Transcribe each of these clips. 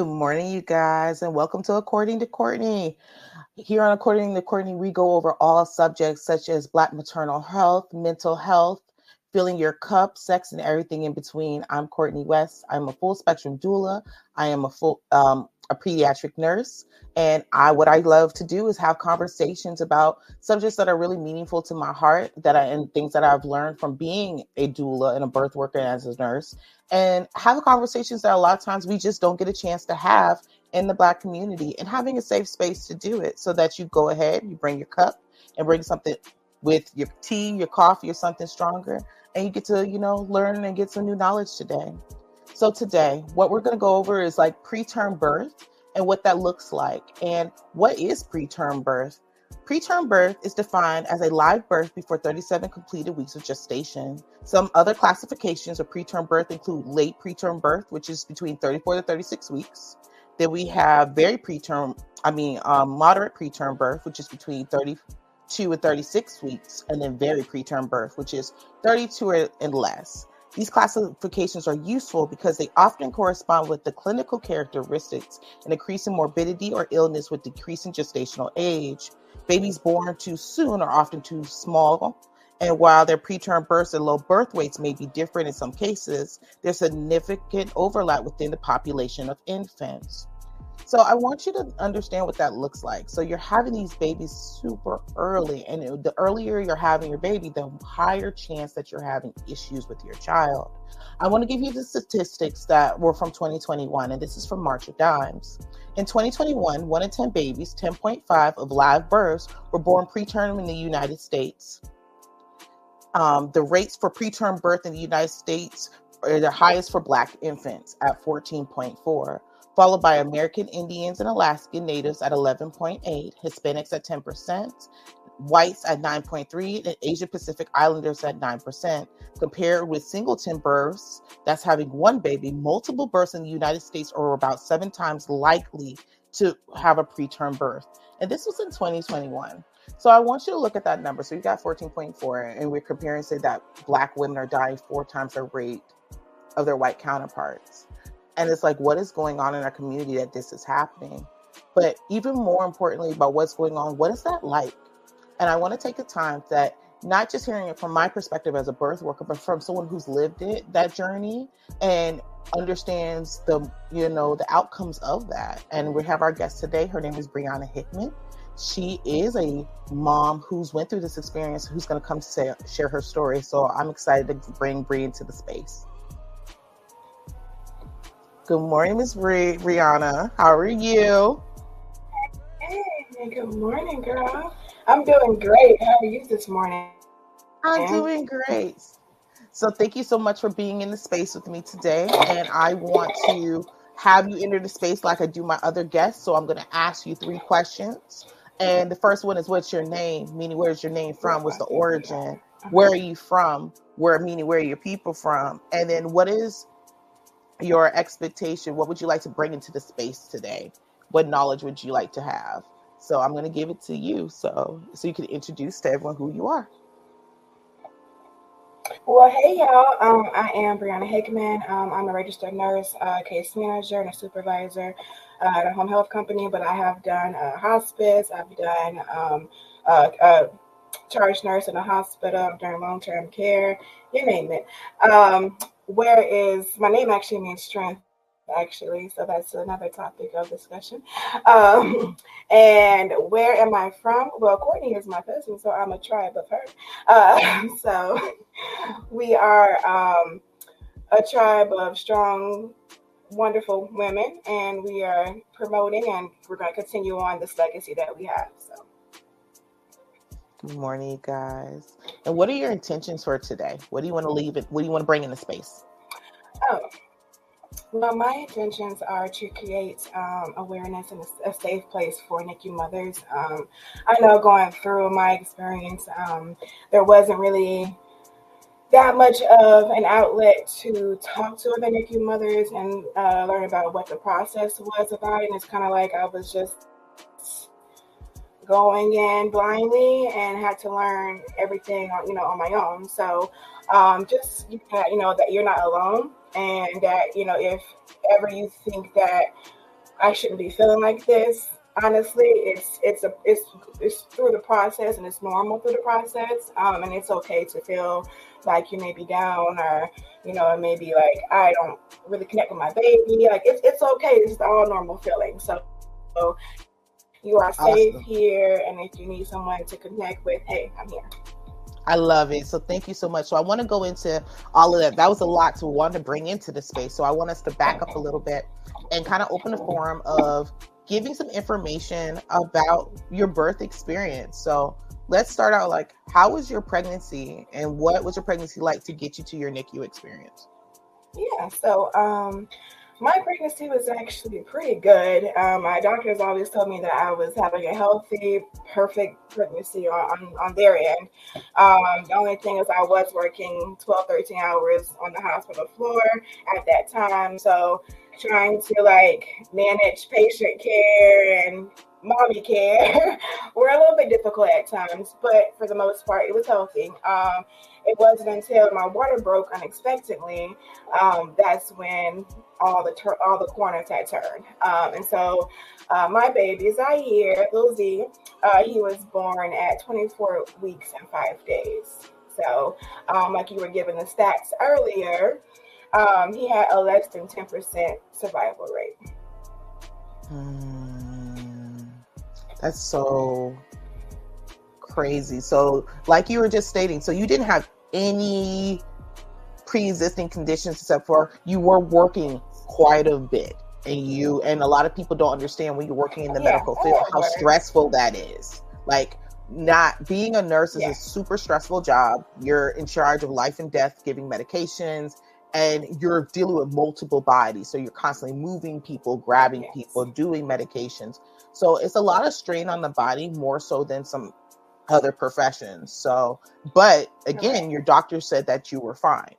Good morning, you guys, and welcome to According to Courtney. Here on According to Courtney, we go over all subjects such as Black maternal health, mental health, filling your cup, sex, and everything in between. I'm Courtney West. I'm a full spectrum doula. I am a full um, a pediatric nurse, and I what I love to do is have conversations about subjects that are really meaningful to my heart, that I and things that I've learned from being a doula and a birth worker as a nurse, and have conversations that a lot of times we just don't get a chance to have in the Black community, and having a safe space to do it, so that you go ahead, you bring your cup, and bring something with your tea, your coffee, or something stronger, and you get to you know learn and get some new knowledge today. So today, what we're going to go over is like preterm birth and what that looks like. And what is preterm birth? Preterm birth is defined as a live birth before 37 completed weeks of gestation. Some other classifications of preterm birth include late preterm birth, which is between 34 to 36 weeks. Then we have very preterm, I mean, um, moderate preterm birth, which is between 32 and 36 weeks, and then very preterm birth, which is 32 and less. These classifications are useful because they often correspond with the clinical characteristics an increase in morbidity or illness with decreasing gestational age. Babies born too soon are often too small, and while their preterm births and low birth weights may be different in some cases, there's significant overlap within the population of infants. So I want you to understand what that looks like. So you're having these babies super early, and the earlier you're having your baby, the higher chance that you're having issues with your child. I want to give you the statistics that were from 2021, and this is from March of Dimes. In 2021, one in 10 babies, 10.5 of live births, were born preterm in the United States. Um, the rates for preterm birth in the United States are the highest for Black infants at 14.4 followed by American Indians and Alaskan Natives at 11.8, Hispanics at 10%, whites at 9.3, and Asia Pacific Islanders at 9%, compared with singleton births that's having one baby. Multiple births in the United States are about seven times likely to have a preterm birth. And this was in 2021. So I want you to look at that number. So you got 14.4, and we're comparing, say, that Black women are dying four times the rate of their white counterparts and it's like what is going on in our community that this is happening. But even more importantly about what's going on what is that like? And i want to take the time that not just hearing it from my perspective as a birth worker but from someone who's lived it that journey and understands the you know the outcomes of that. And we have our guest today. Her name is brianna hickman. She is a mom who's went through this experience who's going to come to say, share her story. So i'm excited to bring Bri into the space Good morning, Miss Brianna. How are you? Hey, good morning, girl. I'm doing great. How are you this morning? I'm doing great. So, thank you so much for being in the space with me today. And I want to have you enter the space like I do my other guests. So, I'm going to ask you three questions. And the first one is What's your name? Meaning, where's your name from? What's the origin? Where are you from? Where, meaning, where are your people from? And then, what is your expectation what would you like to bring into the space today? What knowledge would you like to have? So i'm going to give it to you so so you can introduce to everyone who you are. Well hey y'all. Um, i am brianna hickman. Um, i'm a registered nurse uh, case manager and a supervisor uh, at a home health company but i have done uh, hospice. I've done um, charge nurse in a hospital. During long-term care you name it where is my name actually means strength actually so that's another topic of discussion. Um, and where am i from? Well courtney is my cousin so i'm a tribe of her. Uh, so we are um, a tribe of strong wonderful women and we are promoting and we're going to continue on this legacy that we have so. Good morning, guys. And what are your intentions for today? What do you want to leave it? What do you want to bring in the space? Oh, well, my intentions are to create um, awareness and a, a, safe place for NICU mothers. Um, I know going through my experience, um, there wasn't really that much of an outlet to talk to other NICU mothers and uh, learn about what the process was about. And it's kind of like I was just going in blindly and had to learn everything, you know, on my own. So um, just you know that you're not alone, and that you know if ever you think that I shouldn't be feeling like this. Honestly, it's it's a it's it's through the process and it's normal through the process. Um, and it's okay to feel like you may be down or you know, it may be like I don't really connect with my baby. Like it's it's okay. It's all normal feelings. So, so you are safe awesome. here, and if you need someone to connect with, hey, I'm here. I love it. So thank you so much. So I want to go into all of that. That was a lot to want to bring into the space. So I want us to back up a little bit and kind of open a forum of giving some information about your birth experience. So let's start out like how was your pregnancy and what was your pregnancy like to get you to your NICU experience? Yeah, so um my pregnancy was actually pretty good. Um, my doctors always told me that I was having a healthy, perfect pregnancy on, on, on their end. Um, the only thing is, I was working 12, 13 hours on the hospital floor at that time. So, trying to like manage patient care and mommy care were a little bit difficult at times, but for the most part, it was healthy. Um, it wasn't until my water broke unexpectedly um, that's when all the tur- all the corners had turned. Um, and so, uh, my baby Zaire, Lil Z, uh, he was born at 24 weeks and five days. So, um, like you were given the stats earlier, um, he had a less than 10% survival rate. Mm, that's so crazy. So, like you were just stating, so you didn't have any pre-existing conditions except for you were working quite a bit. And you and a lot of people don't understand when you're working in the yeah. medical field how stressful that is. Like not being a nurse is yeah. a super stressful job. You're in charge of life and death giving medications and you're dealing with multiple bodies. So you're constantly moving people grabbing yes. people doing medications. So it's a lot of strain on the body more so than some other professions. So but again your doctor said that you were fine.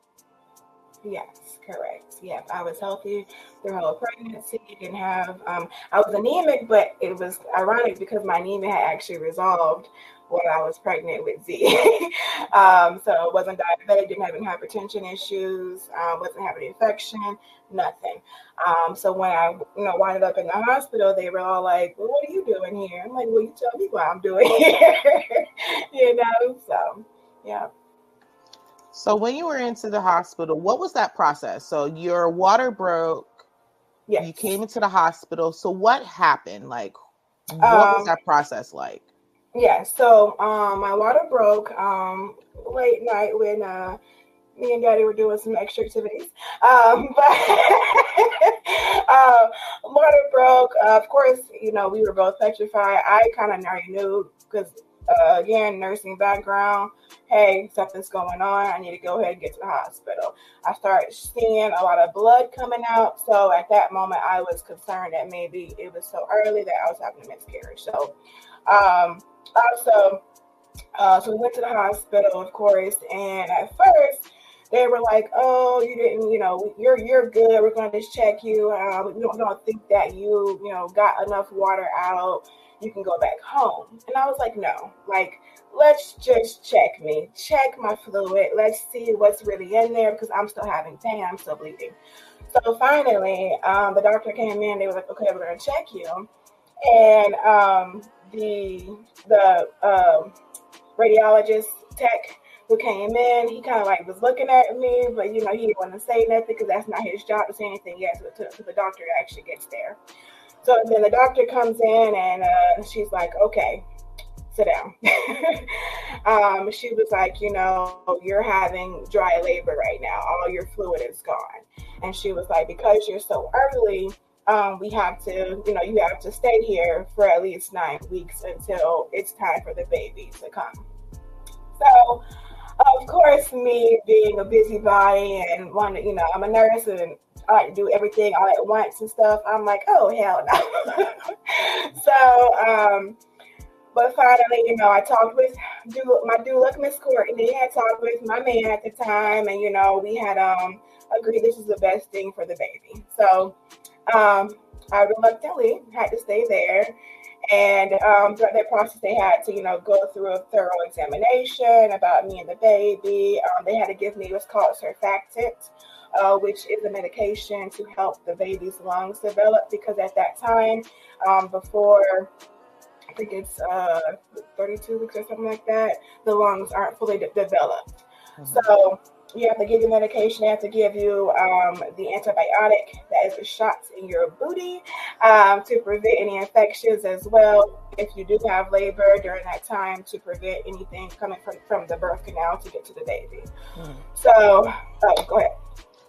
Yes correct yeah i was healthy through whole pregnancy didn't have um, i was anemic but it was ironic because my anemia had actually resolved when I was pregnant with Z. um, so I wasn't diabetic, didn't have any hypertension issues, um, wasn't having infection, nothing. Um, so when I, you know, winded up in the hospital, they were all like, "Well, what are you doing here?" I'm like, "Well, you tell me what I'm doing here," you know. So, yeah. So when you were into the hospital, what was that process? So your water broke. Yes. You came into the hospital. So what happened? Like, what was um, that process like? Yeah, so um, my water broke um, late night when uh, me and Daddy were doing some extra activities. Um, but uh, water broke. Uh, of course, you know we were both petrified. I kind of already knew because uh, again, nursing background. Hey, something's going on. I need to go ahead and get to the hospital. I started seeing a lot of blood coming out. So at that moment, I was concerned that maybe it was so early that I was having a miscarriage. So um, also, uh, so we went to the hospital, of course, and at first they were like, "Oh, you didn't, you know, you're you're good. We're going to just check you. Um, we don't, don't think that you, you know, got enough water out. You can go back home." And I was like, "No, like." Let's just check me, check my fluid. Let's see what's really in there because I'm still having pain. I'm still bleeding. So finally, um, the doctor came in. They were like, "Okay, we're going to check you." And um, the the um, radiologist tech who came in, he kind of like was looking at me, but you know he didn't want to say nothing because that's not his job to say anything yet until the doctor actually gets there. So then the doctor comes in and uh, she's like, "Okay, sit down." um, she was like, "You know, you're having dry labor right now. All your fluid is gone." And she was like, "Because you're so early." um, we have to, you know, you have to stay here for at least nine weeks until it's time for the baby to come. So, of course, me being a busybody and wanting, you know, I'm a nurse and I like to do everything all at once and stuff. I'm like, oh hell no. so, um, but finally, you know, I talked with my doula, Miss Courtney. And I talked with my man at the time, and you know, we had um agreed this is the best thing for the baby. So um, I reluctantly had to stay there. And um, throughout that process, they had to, you know, go through a thorough examination about me and the baby. Um, they had to give me what's called surfactant uh, which is a medication to help the baby's lungs develop. Because at that time, um, before I think it's uh, 32 weeks or something like that, the lungs aren't fully de- developed. Mm-hmm. So you have to give you medication. They have to give you um, the antibiotic that is the shots in your booty um, to prevent any infections as well. If you do have labor during that time, to prevent anything coming from, from the birth canal to get to the baby. Mm. So, oh, go ahead.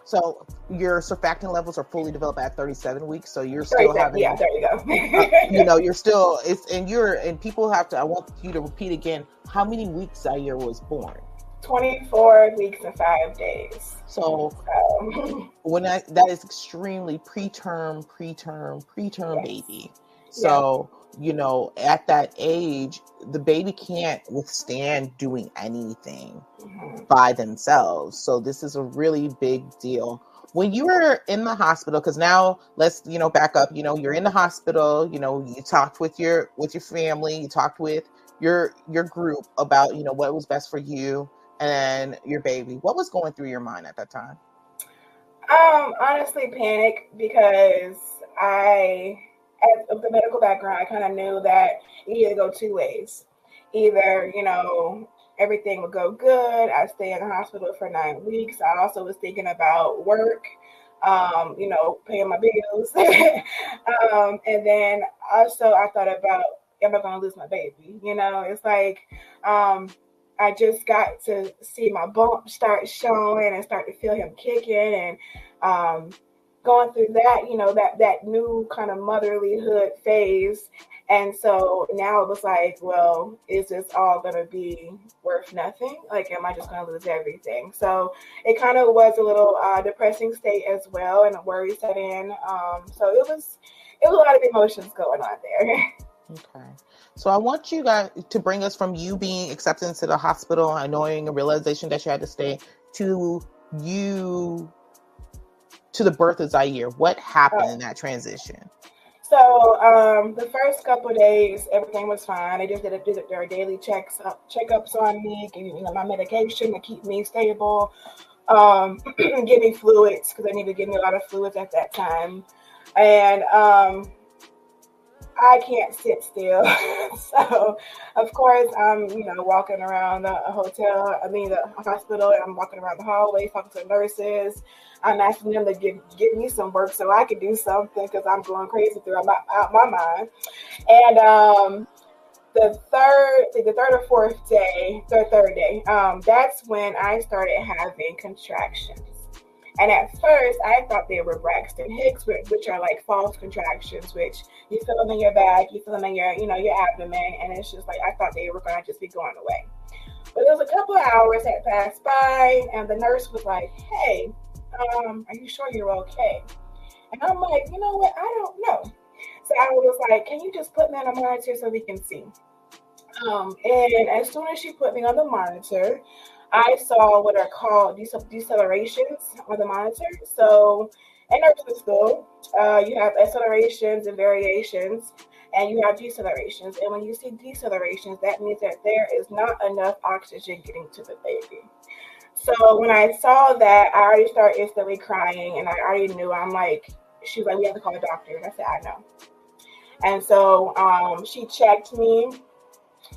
So your surfactant levels are fully developed at 37 weeks. So you're still having, yeah, there you go. uh, you know, you're still it's and you're and people have to. I want you to repeat again. How many weeks Zaire was born? 24 weeks and five days. So um, when I, that is extremely preterm, preterm, preterm yes. baby. So, yeah. You know, at that age, the baby can't withstand doing anything mm-hmm. by themselves. So this is a really big deal. When you were in the hospital, because now let's, you know, back up, you know, you're in the hospital, you know, you talked with your with your family, you talked with your your group about, you know, what was best for you and your baby. What was going through your mind at that time? Um, honestly, panic because I, as the medical background, I kind of knew that you either go two ways. Either, you know, everything would go good. I stay in the hospital for nine weeks. I also was thinking about work, um, you know, paying my bills. um, and then also I thought about, am I going to lose my baby? You know, it's like, um, I just got to see my bump start showing and start to feel him kicking and um, going through that, you know, that that new kind of motherlyhood phase. And so now it was like, well, is this all gonna be worth nothing? Like, am I just gonna lose everything? So it kind of was a little uh, depressing state as well, and worry set in. Um, so it was, it was a lot of emotions going on there. Okay. So I want you guys to bring us from you being accepted into the hospital and knowing a realization that you had to stay to you to the birth of Zaire. What happened in that transition? So um, the first couple days, everything was fine. They just did, a, did their daily checks up, checkups on me, giving you know, my medication to keep me stable, um, giving fluids because they needed to give me a lot of fluids at that time, and um, I can't sit still. so, of course, I'm, you know, walking around the hotel, I mean, the hospital, I'm walking around the hallway, talking to nurses. I'm asking them to give, give me some work so I can do something because I'm going crazy throughout my, out my mind. And um, the third, the third or fourth day, third, third day, um, that's when I started having contractions. And at first, I thought they were Braxton Hicks, which are like false contractions, which you feel them in your back, you feel them in your, you know, your abdomen, and it's just like I thought they were gonna just be going away. But it was a couple of hours had passed by, and the nurse was like, "Hey, um, are you sure you're okay?" And I'm like, "You know what? I don't know." So I was like, "Can you just put me on a monitor so we can see?" Um, and as soon as she put me on the monitor, I saw what are called decelerations on the monitor. So in nursing school, uh, you have accelerations and variations, and you have decelerations. And when you see decelerations, that means that there is not enough oxygen getting to the baby. So when I saw that, I already started instantly crying, and I already knew. I'm like, she was like, "We have to call a doctor," and I said, "I know." And so um, she checked me,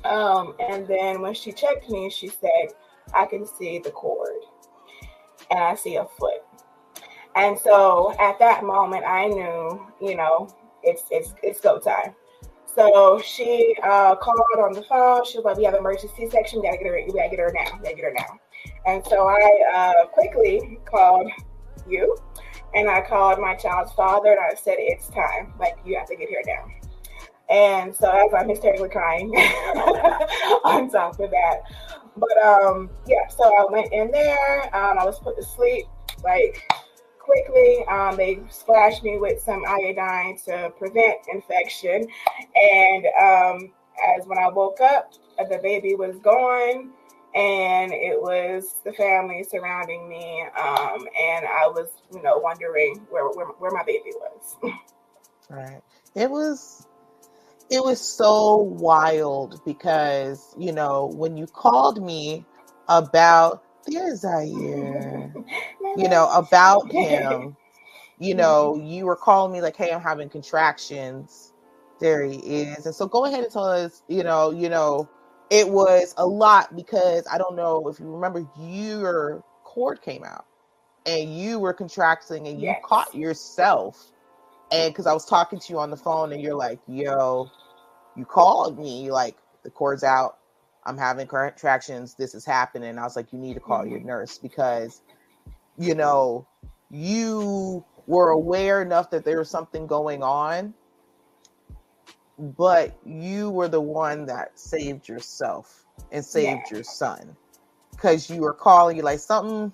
um, and then when she checked me, she said I can see the cord and I see a foot. And so at that moment, I knew, you know, it's it's it's go time. So she uh, called on the phone. She was like, "We have emergency C-section. We gotta get her. We gotta get her now. We gotta get her now." And so I uh, quickly called you, and I called my child's father, and I said, "It's time. Like you have to get here now." And so as I'm hysterically crying on top of that, but um, yeah, so I went in there. Um, I was put to sleep like quickly. Um, they splashed me with some iodine to prevent infection. And um, as when I woke up, the baby was gone and it was the family surrounding me. Um, and I was, you know, wondering where, where, where my baby was. right. It was it was so wild because you know when you called me about there's Zaire. you know, about him. You know, you were calling me like, hey, I'm having contractions. There he is. And so go ahead and tell us, you know, you know, it was a lot because I don't know if you remember your cord came out and you were contracting and you yes. caught yourself. And because I was talking to you on the phone and you're like, yo, you called me, You're like the cord's out. I'm having contractions. This is happening. I was like, you need to call mm-hmm. your nurse because, you know, you were aware enough that there was something going on but you were the one that saved yourself and saved yeah. your son because you were calling you like something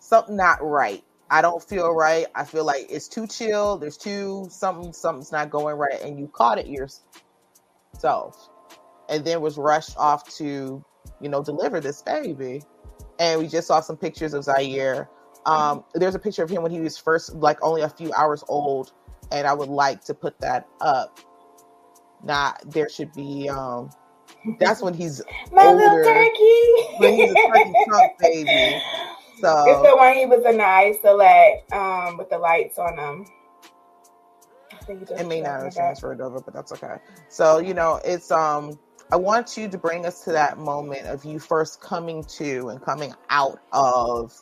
something not right i don't feel right. I feel like it's too chill. There's too something something's not going right and you caught it yourself. And then was rushed off to you know deliver this baby. And we just saw some pictures of zaire. Um, there's a picture of him when he was first like only a few hours old and i would like to put that up. Not there should be um that's when he's my older, little turkey. when he's a turkey trunk baby. So it's the one he was in the Isolette um with the lights on him. It may not have transferred over, but that's okay. So you know, it's um. I want you to bring us to that moment of you first coming to and coming out of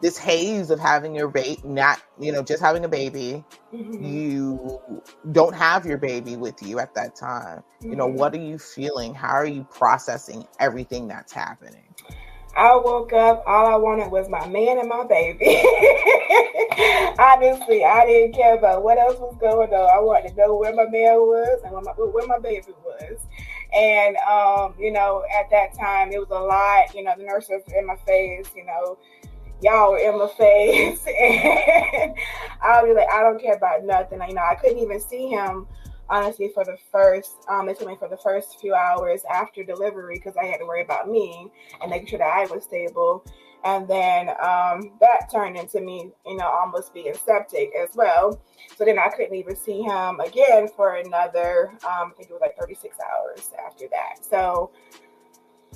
this haze of having your baby, not, you know, just having a baby. Mm-hmm. You don't have your baby with you at that time. Mm-hmm. You know, what are you feeling? How are you processing everything that's happening? I woke up, all I wanted was my man and my baby. Honestly, I didn't care about what else was going on. I wanted to know where my man was and where my, where my baby was. And, um, you know, at that time, it was a lot. You know, the nurse was in my face, you know, y'all were in my face and I'll be like, I don't care about nothing. You know, I couldn't even see him honestly for the first um it took me for the first few hours after delivery because I had to worry about me and making sure that I was stable. And then um, that turned into me, you know, almost being septic as well. So then I couldn't even see him again for another, um, I think it was like 36 hours after that. So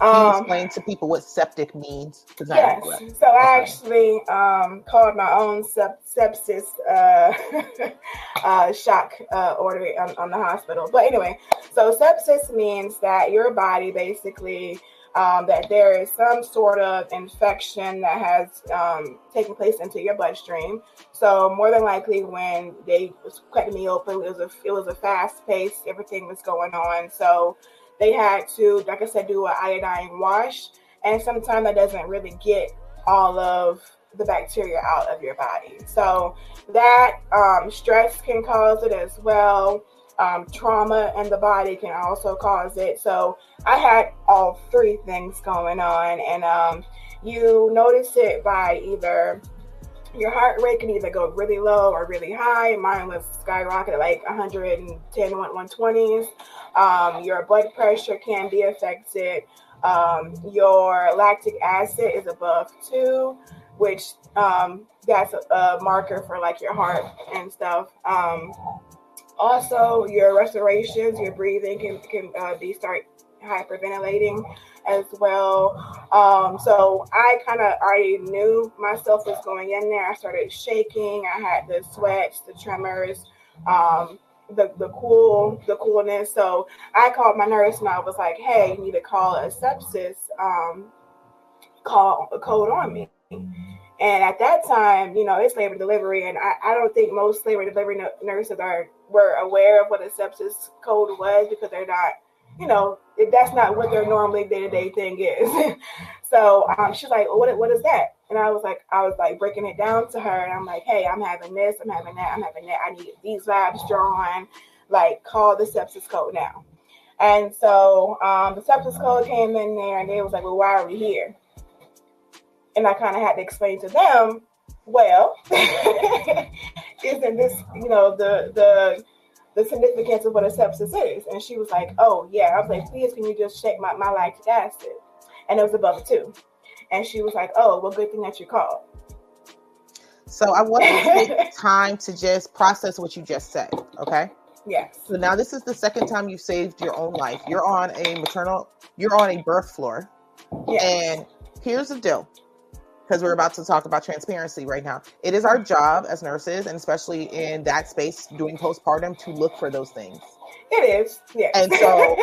um, explain to people what septic means? Yes. So I actually um, called my own sep- sepsis uh, uh, shock uh, order on, on, the hospital. But anyway, so sepsis means that your body basically um, that there is some sort of infection that has um, taken place into your bloodstream. So more than likely, when they cutting me open, it was a it was a fast pace. Everything was going on. So they had to, like I said, do an iodine wash. And sometimes that doesn't really get all of the bacteria out of your body. So that um, stress can cause it as well. Um, trauma in the body can also cause it. So I had all three things going on, and um, you notice it by either your heart rate can either go really low or really high. Mine was skyrocketed like 110, 120s. Um, your blood pressure can be affected. Um, your lactic acid is above two, which um, that's a, a, marker for like your heart and stuff. Um, also, your respirations, your breathing can can uh, be start hyperventilating as well. Um, so I kind of already knew myself was going in there. I started shaking. I had the sweats, the tremors, um, the the cool, the coolness. So I called my nurse and I was like, "Hey, you need to call a sepsis um, call a code on me." And at that time, you know, it's labor delivery, and I, I don't think most labor delivery nurses are were aware of what a sepsis code was because they're not you know, that's not what their normally day to day thing is. so um, she's like, well, what, what is that? And I was like, I was like breaking it down to her, and I'm like, hey, I'm having this, I'm having that, I'm having that. I need these labs drawn. Like, call the sepsis code now. And so um, the sepsis code came in there, and they was like, well, why are we here? And I kind of had to explain to them, well, isn't this, you know, the the the significance of what a sepsis is. And she was like, Oh, yeah. I was like, Please, can you just check my, my lactic acid? And it was above two. And she was like, Oh, well, good thing that you called. So I want to take time to just process what you just said. Okay. Yes. So now this is the second time you've saved your own life. You're on a maternal, you're on a birth floor. Yes. And here's the deal because we're about to talk about transparency right now. It is our job as nurses, and especially in that space doing postpartum, to look for those things. It is, yeah. And so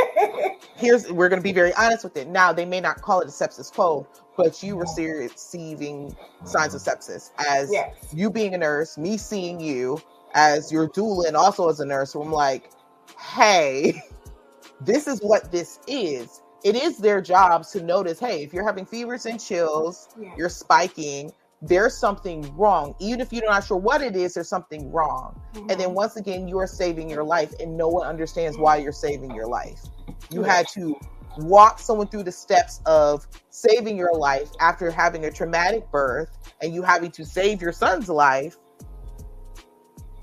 here's we're going to be very honest with it. Now they may not call it a sepsis code, but you were receiving signs of sepsis as yes. you being a nurse, me seeing you as your doula, and also as a nurse. So I'm like, hey, this is what this is it is their jobs to notice hey if you're having fevers and chills yeah. you're spiking there's something wrong even if you're not sure what it is there's something wrong mm-hmm. and then mm-hmm. once again you are saving your life and no one understands why you're saving your life you had to walk someone through the steps of saving your life after having a traumatic birth and you having to save your son's life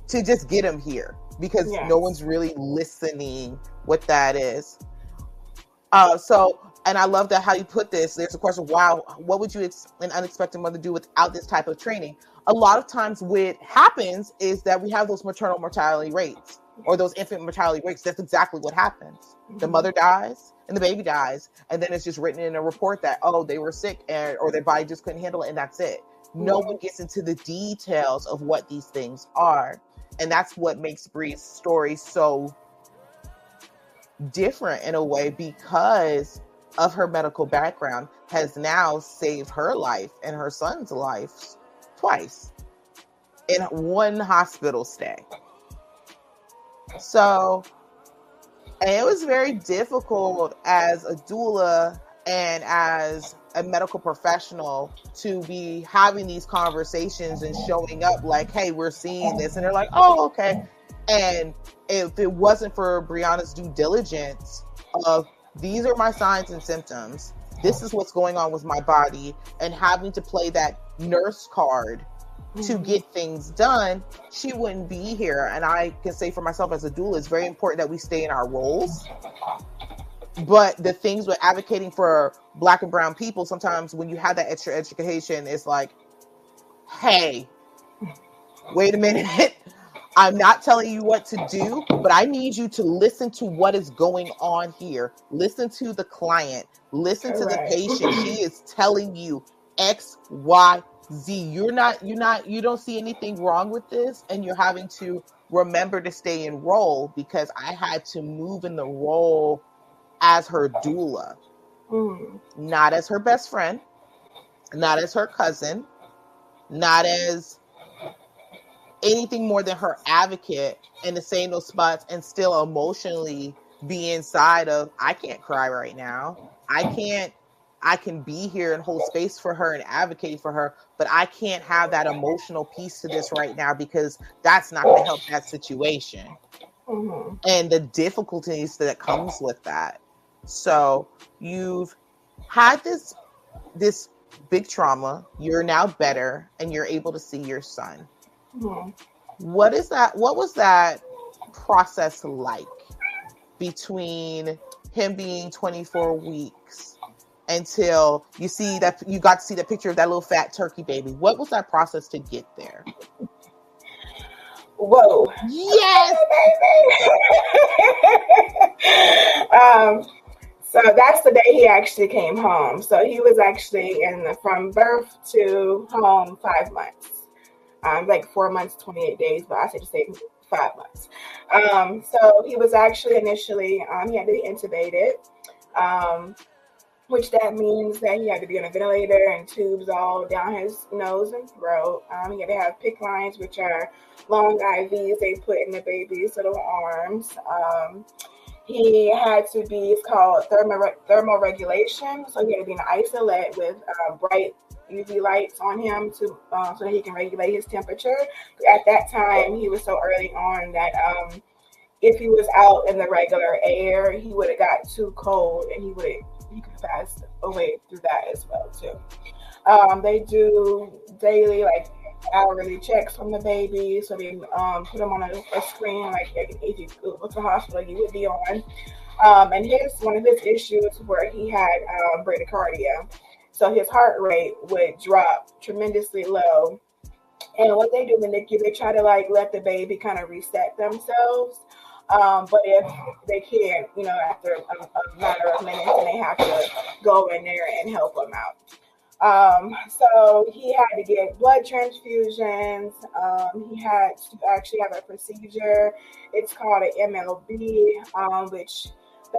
to just get him here because yes. no one's really listening what that is uh, so, and I love that how you put this. There's a question: Wow, what would you ex- an unexpected mother do without this type of training? A lot of times, what happens is that we have those maternal mortality rates or those infant mortality rates. That's exactly what happens. The mother dies and the baby dies, and then it's just written in a report that oh they were sick and or their body just couldn't handle it, and that's it. No one gets into the details of what these things are, and that's what makes Bree's story so different in a way because of her medical background has now saved her life and her son's life twice in one hospital stay. So, and it was very difficult as a doula and as a medical professional to be having these conversations and showing up like, hey, we're seeing this. And they're like, oh, okay. And if it wasn't for Brianna's due diligence of these are my signs and symptoms, this is what's going on with my body, and having to play that nurse card to mm-hmm. get things done, she wouldn't be here. And I can say for myself as a doula, it's very important that we stay in our roles. But the things with advocating for black and brown people, sometimes when you have that extra education, it's like, hey, wait a minute. I'm not telling you what to do, but I need you to listen to what is going on here. Listen to the client, listen All to right. the patient. she is telling you X, Y, Z. You're not, you're not, you don't see anything wrong with this, and you're having to remember to stay in role because I had to move in the role as her doula, mm. not as her best friend, not as her cousin, not as anything more than her advocate and to say those spots and still emotionally be inside of I can't cry right now. I can't I can be here and hold space for her and advocate for her, but I can't have that emotional piece to this right now because that's not going to help that situation. Mm-hmm. And the difficulties that comes with that. So you've had this this big trauma, you're now better and you're able to see your son. Mm-hmm. What is that? What was that process like between him being 24 weeks until you see that you got to see the picture of that little fat turkey baby? What was that process to get there? Whoa. Yes. um, so that's the day he actually came home. So he was actually in the, from birth to home five months um, like four months, 28 days, but I said to say five months. Um, so he was actually initially, um, he had to be intubated, um, which that means that he had to be on a ventilator and tubes all down his nose and throat. Um, he had to have PICC lines, which are long IVs they put in the baby's little arms. Um, he had to be, it's called thermo, regulation. So he had to be in an Isolette with uh, bright UV lights on him to uh, so that he can regulate his temperature. At that time, he was so early on that um, if he was out in the regular air, he would have got too cold and he would he could pass away through that as well too. Um, they do daily like hourly checks on the baby, so they um, put him on a, a screen like if you go to the hospital, you would be on. Um, and his one of his issues where he had um, bradycardia. So his heart rate would drop tremendously low. And what they do in the NICU, they try to like let the baby kind of reset themselves. Um, but if they can't, you know, after a, a, matter of minutes, and they have to go in there and help them out. Um, so he had to get blood transfusions. Um, he had to actually have a procedure. It's called an MLB, um, which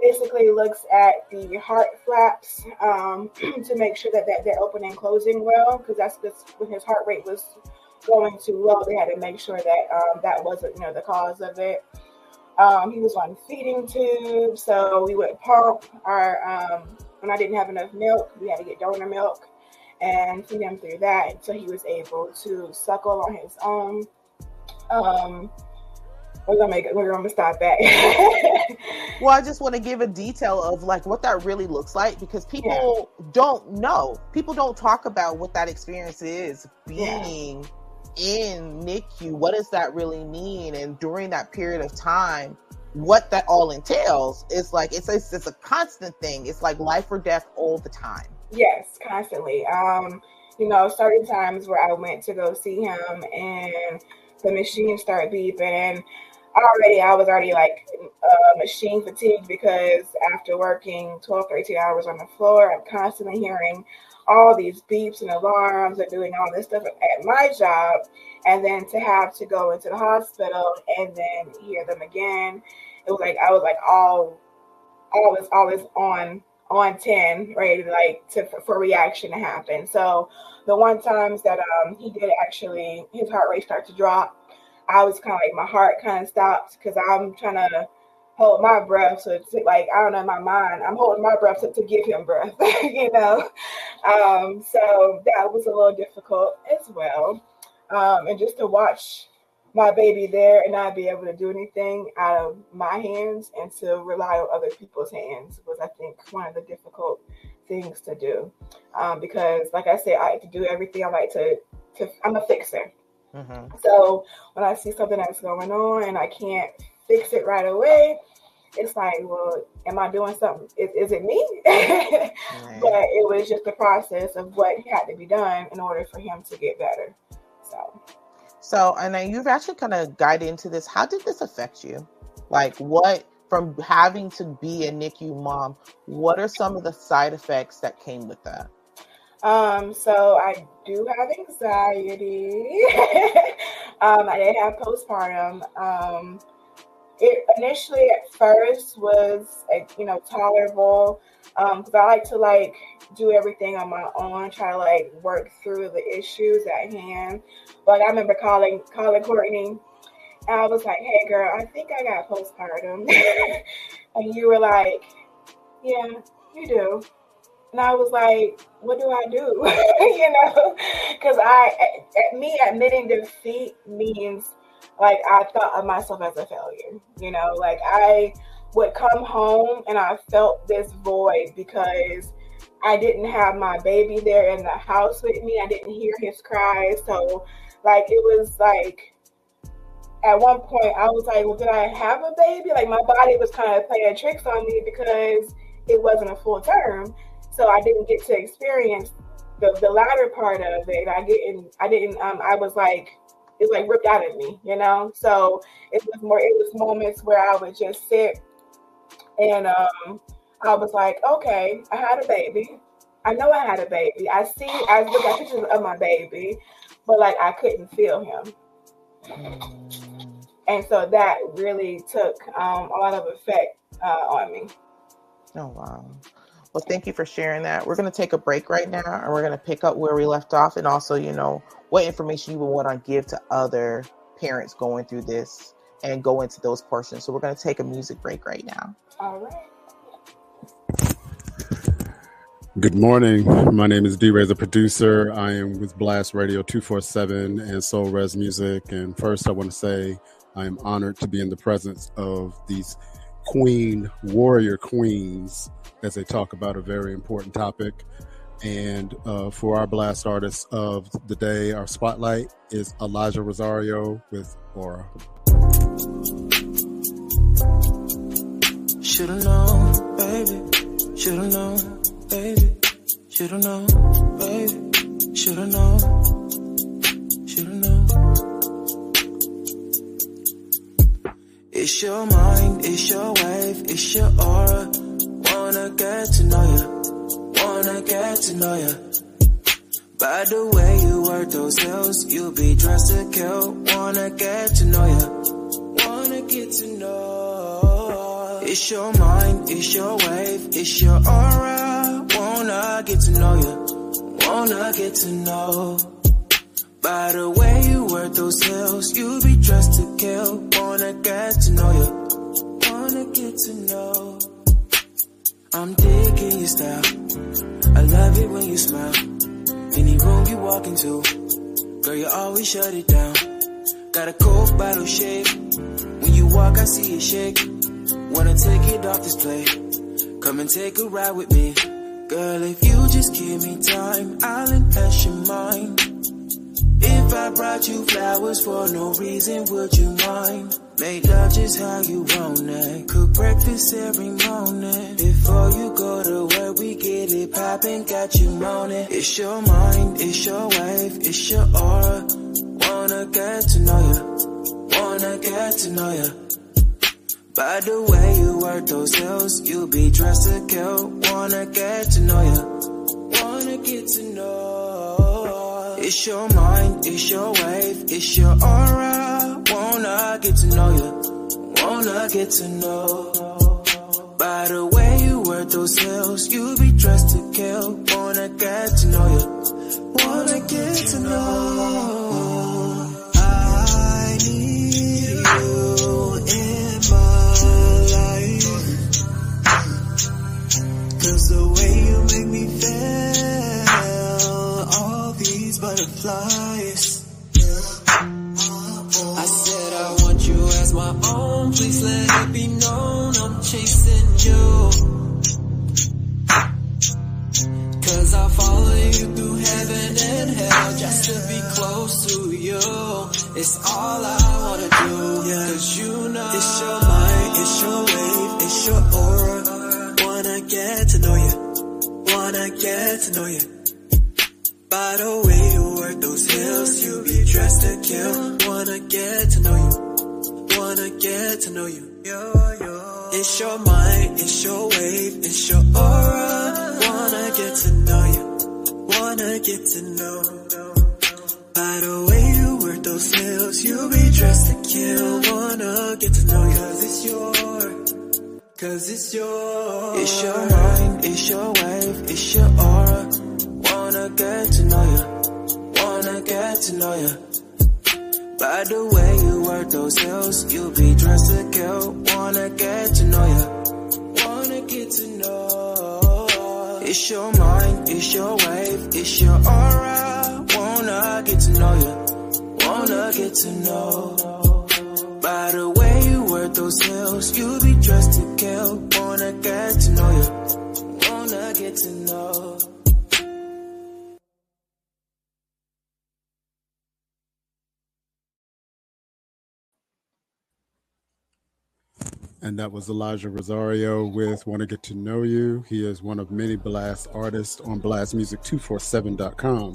basically looks at the heart flaps um, to make sure that, that they're opening and closing well, because that's just when his heart rate was going too low. They had to make sure that um, that wasn't, you know, the cause of it. Um, he was on feeding tubes, so we would pump our. Um, when I didn't have enough milk, we had to get donor milk and feed him through that until he was able to suckle on his own. We're gonna make it. We're gonna stop that. well, I just want to give a detail of like what that really looks like because people yeah. don't know. People don't talk about what that experience is being yeah. in NICU. What does that really mean? And during that period of time, what that all entails is like it's it's, it's a constant thing. It's like life or death all the time. Yes, constantly. Um, you know, certain times where I went to go see him and the machine started beeping and already I was already like uh, machine fatigued because after working 12, 13 hours on the floor, I'm constantly hearing all these beeps and alarms and doing all this stuff at my job. And then to have to go into the hospital and then hear them again, it was like I was like all always always on on 10 ready like to for reaction to happen so the one times that um he did actually his heart rate start to drop I was kind of like my heart kind of stopped because I'm trying to hold my breath. So it's like I don't know my mind, I'm holding my breath to, to give him breath, you know. Um, so that was a little difficult as well. Um, and just to watch my baby there and not be able to do anything out of my hands and to rely on other people's hands was, I think, one of the difficult things to do. Um, because, like I said, I like to do everything. I like to, to I'm a fixer. Mm-hmm. So when I see something that's going on and I can't fix it right away, it's like, well, am I doing something? Is, is it me? right. But it was just the process of what had to be done in order for him to get better. So, so and you've actually kind of guided into this. How did this affect you? Like, what from having to be a NICU mom? What are some of the side effects that came with that? Um, so I do have anxiety. um, I did have postpartum. Um, it initially at first was you know tolerable because um, I like to like do everything on my own, try to like work through the issues at hand. But I remember calling calling Courtney, and I was like, "Hey, girl, I think I got postpartum," and you were like, "Yeah, you do." And I was like, what do I do? you know, because I, eh, me admitting defeat means like I thought of myself as a failure. You know, like I would come home and I felt this void because I didn't have my baby there in the house with me. I didn't hear his cries. So, like, it was like, at one point, I was like, well, did I have a baby? Like, my body was kind of playing tricks on me because it wasn't a full term. So I didn't get to experience the, the latter part of it. I didn't, I didn't, um, I was like, it's like ripped out of me, you know? So it was more, it was moments where I would just sit and um, I was like, okay, I had a baby. I know I had a baby. I see, I look at pictures of my baby, but like I couldn't feel him. And so that really took um, a lot of effect uh, on me. Oh, wow. Well, thank you for sharing that. We're going to take a break right now and we're going to pick up where we left off and also, you know, what information you would want to give to other parents going through this and go into those portions. So we're going to take a music break right now. All right. Good morning. My name is D Ray, the producer. I am with Blast Radio 247 and Soul Res Music. And first, I want to say I am honored to be in the presence of these queen, warrior queens as they talk about a very important topic. And uh, for our blast artist of the day, our spotlight is Elijah Rosario with Aura. Should've known, baby. Should've known, baby. Should've known, baby. Should've known. Should've known. It's your mind, it's your wave, it's your aura wanna get to know ya, wanna get to know ya. By the way you work those hills, you be dressed to kill. Wanna get to know ya. Wanna get to know. It's your mind, it's your wave, it's your aura. Wanna get to know ya. Wanna get to know. By the way you work those hills, you be dressed to kill. Wanna get to know ya. Wanna get to know. I'm digging your style. I love it when you smile. Any room you walk into, girl, you always shut it down. Got a coke bottle shape. When you walk, I see it shake. Wanna take it off display. Come and take a ride with me. Girl, if you just give me time, I'll enhance your mind. If I brought you flowers for no reason, would you mind? Make love just how you want it. Cook breakfast every morning. Before you go to work, we get it poppin', got you moaning. It's your mind, it's your wave, it's your aura. Wanna get to know ya, wanna get to know ya. By the way you work those hills, you be dressed to kill. Wanna get to know ya, It's your mind, it's your wave, it's your aura. Wanna get to know you, wanna get to know. By the way you work those hills, you be dressed to kill. Wanna get to know you, wanna get to know. I need you in my life. Cause the way you make me feel, butterflies. I said I want you as my own, please let it be known I'm chasing you. Cause I'll follow you through heaven and hell just to be close to you. It's all I wanna do. Cause you know it's your mind, it's your wave, it's your aura. Wanna get to know you, wanna get to know you. By the way you work those hills, you be dressed to kill. Wanna get to know you, wanna get to know you. Yo, yo. It's your mind, it's your wave, it's your aura. Wanna get to know you, wanna get to know. By the way you work those hills, you be dressed to kill. Wanna get to know you, cause it's your, cause it's your. It's your mind, it's your wave, it's your aura. Wanna get to know you, wanna get to know you. By the way you work those hills, you be dressed to kill. Wanna get to know ya, wanna get to know. It's your mind, it's your wave, it's your aura. Wanna get to know ya, wanna get to know. By the way you work those hills, you be dressed to kill. Wanna get to know ya, wanna get to know. And that was Elijah Rosario with Want to Get to Know You. He is one of many Blast artists on blastmusic247.com.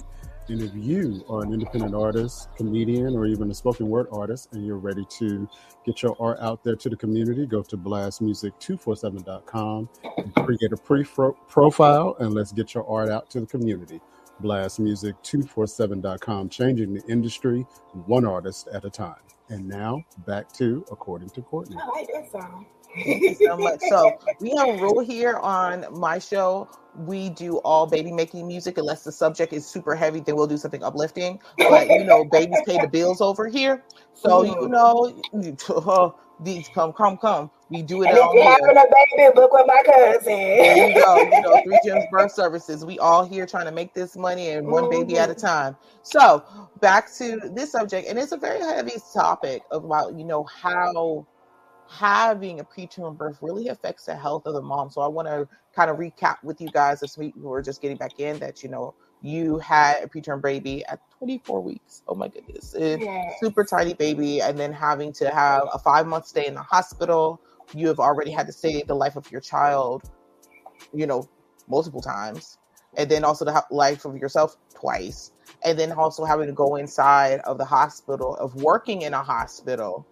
And if you are an independent artist, comedian, or even a spoken word artist, and you're ready to get your art out there to the community, go to blastmusic247.com, create a pre profile, and let's get your art out to the community. Blastmusic247.com, changing the industry one artist at a time. And now back to According to Courtney. I. Thank you so much. So we have a rule here on my show. We do all baby making music unless the subject is super heavy, then we'll do something uplifting. But you know, babies pay the bills over here. So you mm-hmm. know, these come, come, come. We do it And all if you here. having a baby, book with my cousin. There you go. You know, three gems birth services. We all here trying to make this money and one baby at a mm-hmm. time. So back to this subject, and it's a very heavy topic about you know how having a preterm birth really affects the health of the mom. So I want to kind of recap with you guys this week We're just getting back in that you know you had a preterm baby at 24 weeks. Oh my goodness, Yes. super tiny baby, and then having to have a five month stay in the hospital. You have already had to save the life of your child, you know, multiple times, and then also the life of yourself twice, and then also having to go inside of the hospital, of working in a hospital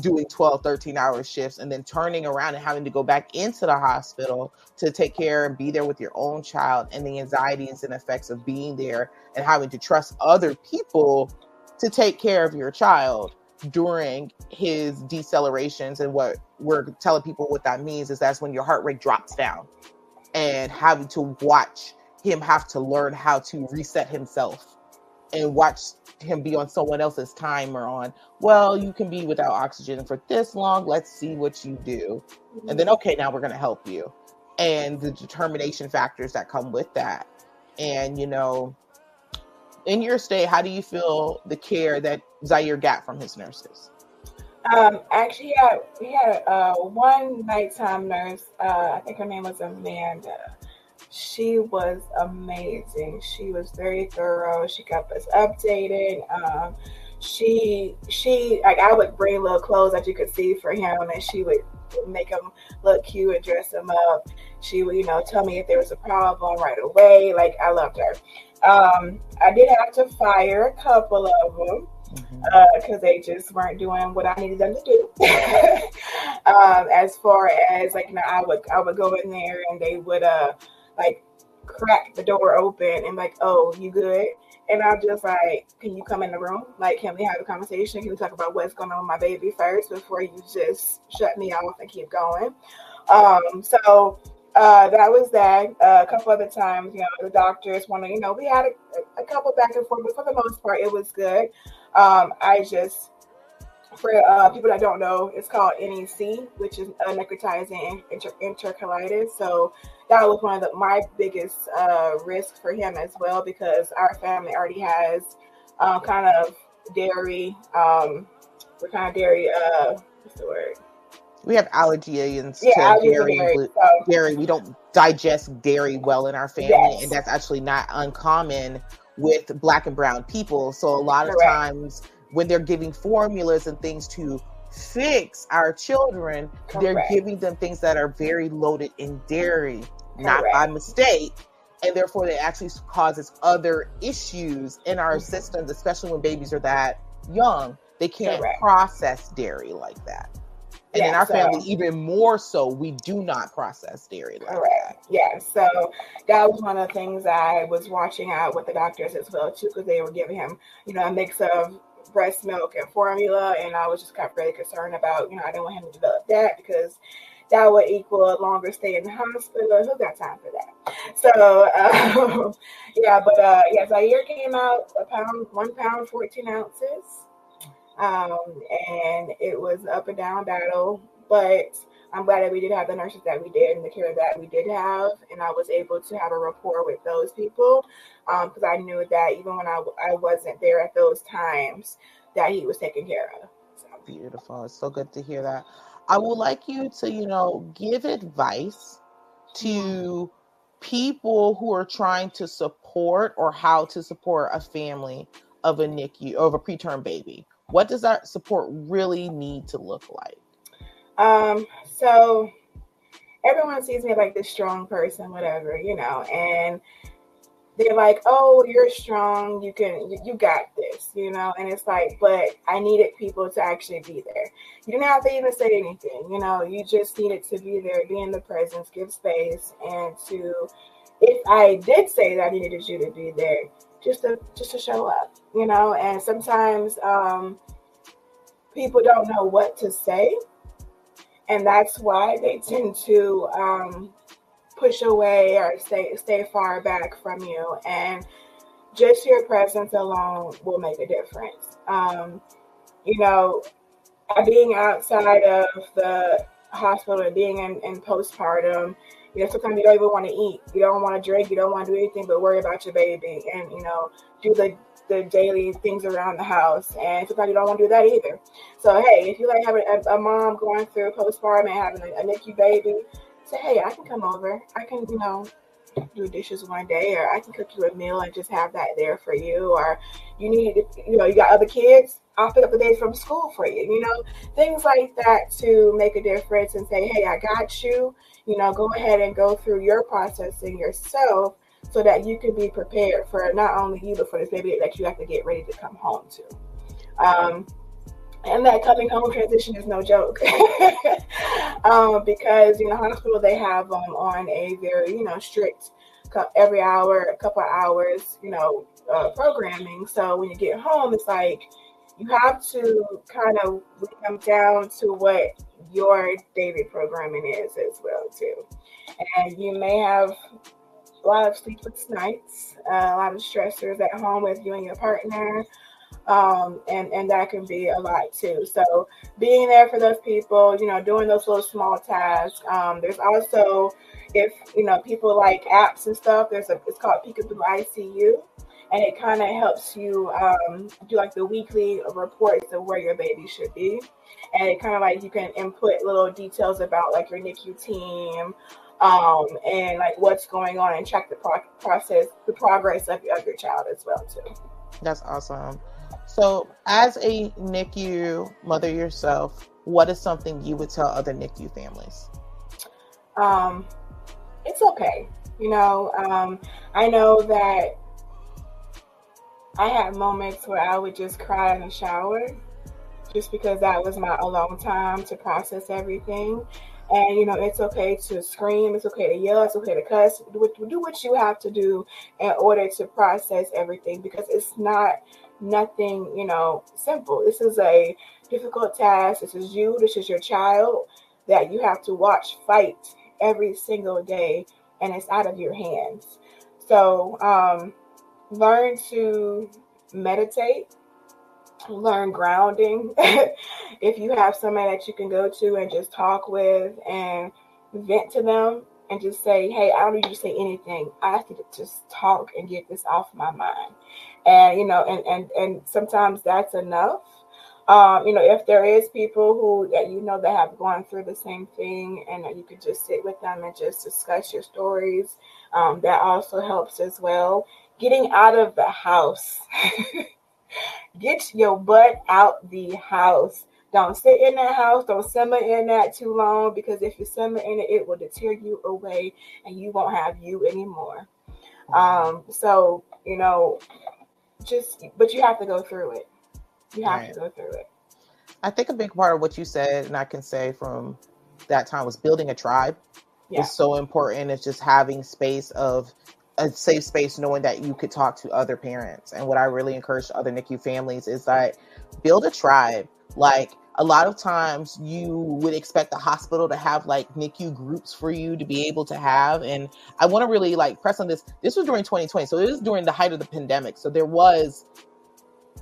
doing 12 13 hour shifts and then turning around and having to go back into the hospital to take care and be there with your own child and the anxieties and effects of being there and having to trust other people to take care of your child during his decelerations. And what we're telling people what that means is that's when your heart rate drops down and having to watch him have to learn how to reset himself and watch him be on someone else's timer on well you can be without oxygen for this long. Let's see what you do. And then okay now we're going to help you. And the determination factors that come with that. And you know in your stay how do you feel the care that zaire got from his nurses? Um, actually, had, he had uh, one nighttime nurse. Uh, I think her name was Amanda she was amazing. She was very thorough. She kept us updated. Um, she she like I would bring little clothes that you could see for him, and she would make him look cute and dress him up. She would you know tell me if there was a problem right away. Like I loved her. Um, I did have to fire a couple of them because mm-hmm. uh, they just weren't doing what I needed them to do. um, as far as like, you know, I would I would go in there and they would uh like crack the door open and like, oh, you good? And I'm just like, can you come in the room? Like, can we have a conversation? Can we talk about what's going on with my baby first before you just shut me off and keep going? Um, so uh, that was that. Uh, a couple other times, you know, the doctors wanted, you know, we had a, a couple back and forth, but for the most part, it was good. Um, I just for uh, people that don't know, it's called NEC, which is a necrotizing inter- enterocolitis. So that was one of the, my biggest uh, risks for him as well because our family already has um, kind of dairy. Um, we're kind of dairy. Uh, what's the word? We have allergies yeah, to dairy. Dairy, so. dairy. We don't digest dairy well in our family, yes. and that's actually not uncommon with black and brown people. So a lot Correct. of times when they're giving formulas and things to fix our children, Correct. they're giving them things that are very loaded in dairy, Correct. not by mistake. And therefore, it actually causes other issues in our mm-hmm. systems, especially when babies are that young. They can't Correct. process dairy like that. And yeah, in our so, family, even more so, we do not process dairy like correct. that. Yeah, so that was one of the things I was watching out with the doctors as well too, because they were giving him, you know, a mix of breast milk and formula, and I was just kind of really concerned about, you know, I didn't want him to develop that because that would equal a longer stay in the hospital. Who got time for that? So um, yeah, but uh, yeah, Zaire came out a pound, one pound, fourteen ounces, um, and it was up and down battle, but I'm glad that we did have the nurses that we did and the care that we did have, and I was able to have a rapport with those people because um, I knew that even when I, I wasn't there at those times, that he was taken care of. So. Beautiful. It's so good to hear that. I would like you to, you know, give advice to people who are trying to support or how to support a family of a NICU of a preterm baby. What does that support really need to look like? Um, so everyone sees me like this strong person, whatever, you know, and they're like, "Oh, you're strong. You can, you, got this," you know. And it's like, but I needed people to actually be there. You didn't have to even say anything, you know. You just needed to be there, be in the presence, give space, and to, if I did say that I needed you to be there, just to just to show up, you know. And sometimes um, people don't know what to say and that's why they tend to um, push away or stay stay far back from you. And just your presence alone will make a difference. Um, you know, being outside of the hospital and being in, in postpartum, you know, sometimes you don't even want to eat. You don't want to drink. You don't want to do anything but worry about your baby and, you know, do the the daily things around the house. And sometimes you don't want to do that either. So, hey, if you like having a, a mom going through postpartum and having a, a NICU baby, say, hey, I can come over. I can, you know, do dishes one day, or I can cook you a meal and just have that there for you. Or you need, you know, you got other kids. I'll pick up the baby from school for you. You know, things like that to make a difference and say, hey, I got you. You know, go ahead and go through your processing yourself so that you can be prepared for not only you but for this baby that you have to get ready to come home to. Um, and that coming home transition is no joke. Um, because you know hospital they have on a very you know strict every hour a couple of hours you know uh, programming. So when you get home it's like you have to kind of come down to what your daily programming is as well too. And you may have a lot of sleepless nights uh, a lot of stressors at home with you and your partner um, and and that can be a lot too. So being there for those people, you know, doing those little small tasks. Um, there's also if you know people like apps and stuff. There's a it's called Peekaboo ICU, and it kind of helps you um, do like the weekly reports of where your baby should be, and it kind of like you can input little details about like your NICU team. Um, and like what's going on and track the pro- process, the progress of, of your child as well too. That's awesome. So, as a NICU mother yourself, what is something you would tell other NICU families? Um, it's okay. You know, um, I know that I had moments where I would just cry in the shower just because that was my alone time to process everything. And you know, it's okay to scream, it's okay to yell, it's okay to cuss, do, what you have to do in order to process everything because it's not nothing, you know, simple. This is a difficult task. This is you, this is your child that you have to watch fight every single day, and it's out of your hands. So, um, learn to meditate, learn grounding. if you have somebody that you can go to and just talk with and vent to them and just say, Hey, I don't need you to say anything. I have to just talk and get this off my mind and you know and and and sometimes that's enough um, you know if there is people who that you know that have gone through the same thing and that you could just sit with them and just discuss your stories um, that also helps as well getting out of the house get your butt out the house don't sit in that house don't simmer in that too long because if you simmer in it it will deter you away and you won't have you anymore um, so you know just but you have to go through it. You have right. to go through it. I think a big part of what you said, and I can say from that time, was building a tribe. Yeah. Is so important. It's just having space of a safe space, knowing that you could talk to other parents. And what I really encourage other NICU families is that build a tribe. Like a lot of times you would expect the hospital to have like NICU groups for you to be able to have. And I want to really like press on this. This was during 2020. So it was during the height of the pandemic. So there was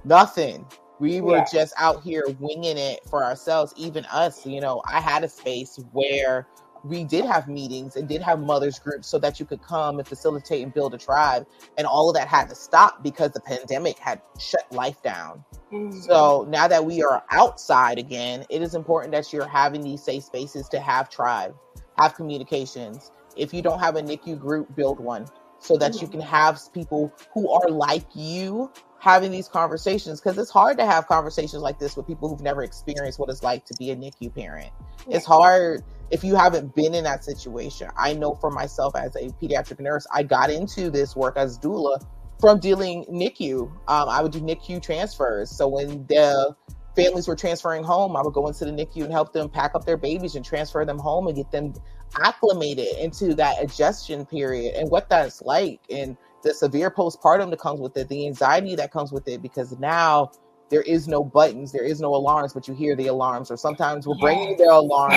nothing. We were yeah. just out here winging it for ourselves, even us. You know, I had a space where we did have meetings and did have mothers groups so that you could come and facilitate and build a tribe. And all of that had to stop because the pandemic had shut life down. Mm-hmm. So now that we are outside again, it is important that you're having these safe spaces to have tribe, have communications. If you don't have a NICU group, build one so that you mm-hmm. can have people who are like you having these conversations because it's hard to have conversations like this with people who've never experienced what it's like to be a NICU parent. It's hard if you haven't been in that situation. I know for myself as a pediatric nurse, I got into this work as doula from dealing NICU. Um, I would do NICU transfers. So when the families were transferring home, I would go into the NICU and help them pack up their babies and transfer them home and get them acclimated into that adjustion period and what that's like and the severe postpartum that comes with it, the anxiety that comes with it, because now there is no buttons, there is no alarms, but you hear the alarms, or sometimes we're bringing the alarm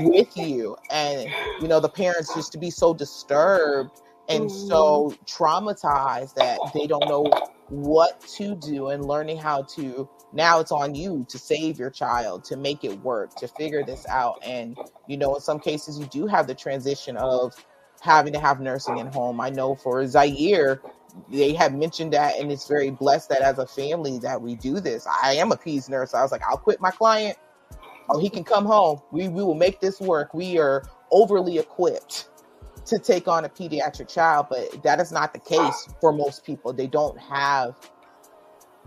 with you. And, you know, the parents just to be so disturbed and mm-hmm. so traumatized that they don't know what to do and learning how to now it's on you to save your child to make it work to figure this out and you know in some cases you do have the transition of having to have nursing in home. I know for zaire they have mentioned that and it's very blessed that as a family that we do this. I am a peds nurse. I was like i'll quit my client. Oh he can come home. We, we will make this work. We are overly equipped to take on a pediatric child but that is not the case for most people. They don't have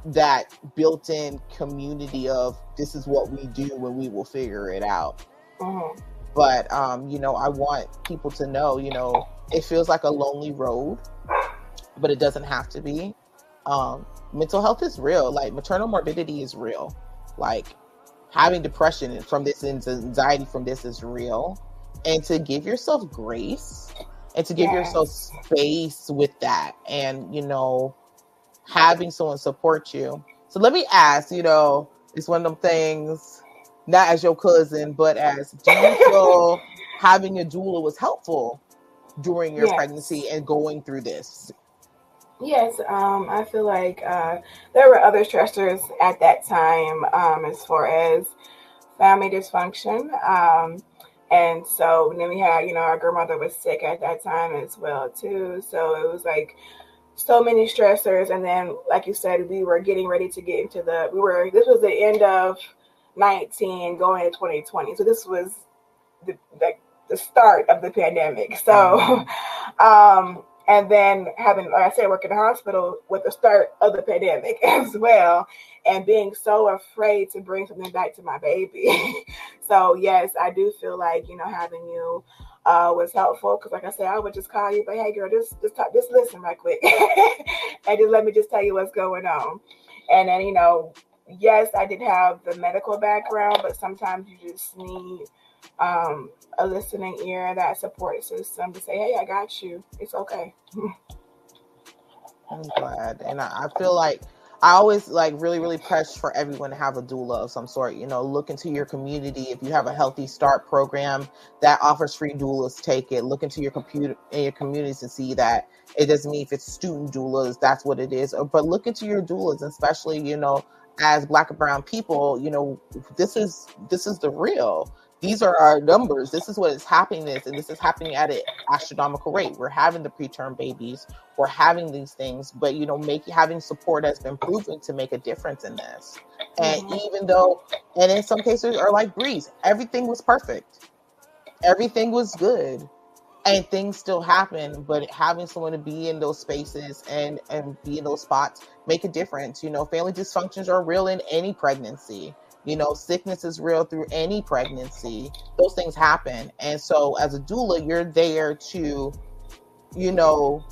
that built-in community of this is what we do when we will figure it out. Mm-hmm. But um you know i want people to know you know it feels like a lonely road but it doesn't have to be. Um, mental health is real. Like maternal morbidity is real. Like having depression from this and anxiety from this is real and to give yourself grace and to give yes. yourself space with that and you know having someone support you so let me ask you know it's one of them things not as your cousin but as do you feel having a doula was helpful during your yes. pregnancy and going through this Yes, um, I feel like uh, there were other stressors at that time um, as far as family dysfunction. Um, and so then we had, you know, our grandmother was sick at that time as well too. So it was like so many stressors. And then, like you said, we were getting ready to get into the. We were. This was the end of 19, going into 2020. So this was the the, the start of the pandemic. So. Mm-hmm. um and then having, like I said, work in the hospital with the start of the pandemic as well, and being so afraid to bring something back to my baby. so yes, I do feel like you know having you uh, was helpful because, like I said, I would just call you, but hey, girl, just just talk, just listen right quick, and just let me just tell you what's going on. And then you know, yes, I did have the medical background, but sometimes you just need um, a listening ear, that support system to say, hey, I got you. It's okay. I'm glad. And I, I feel like I always like really, really press for everyone to have a doula of some sort. You know, look into your community. If you have a healthy start program that offers free doulas, take it. Look into your computer in your communities to see that it doesn't mean if it's student doulas, that's what it is. But look into your doulas, especially, you know, as black and brown people, you know, this is this is the real these are our numbers. This is what is happening this, and this is happening at an astronomical rate. We're having the preterm babies, we're having these things, but you know, making having support has been proven to make a difference in this. And mm-hmm. even though, and in some cases, are like breeze, everything was perfect, everything was good, and things still happen. But having someone to be in those spaces and and be in those spots make a difference. You know, family dysfunctions are real in any pregnancy you know, sickness is real through any pregnancy. Those things happen. And so as a doula, you're there to, you know,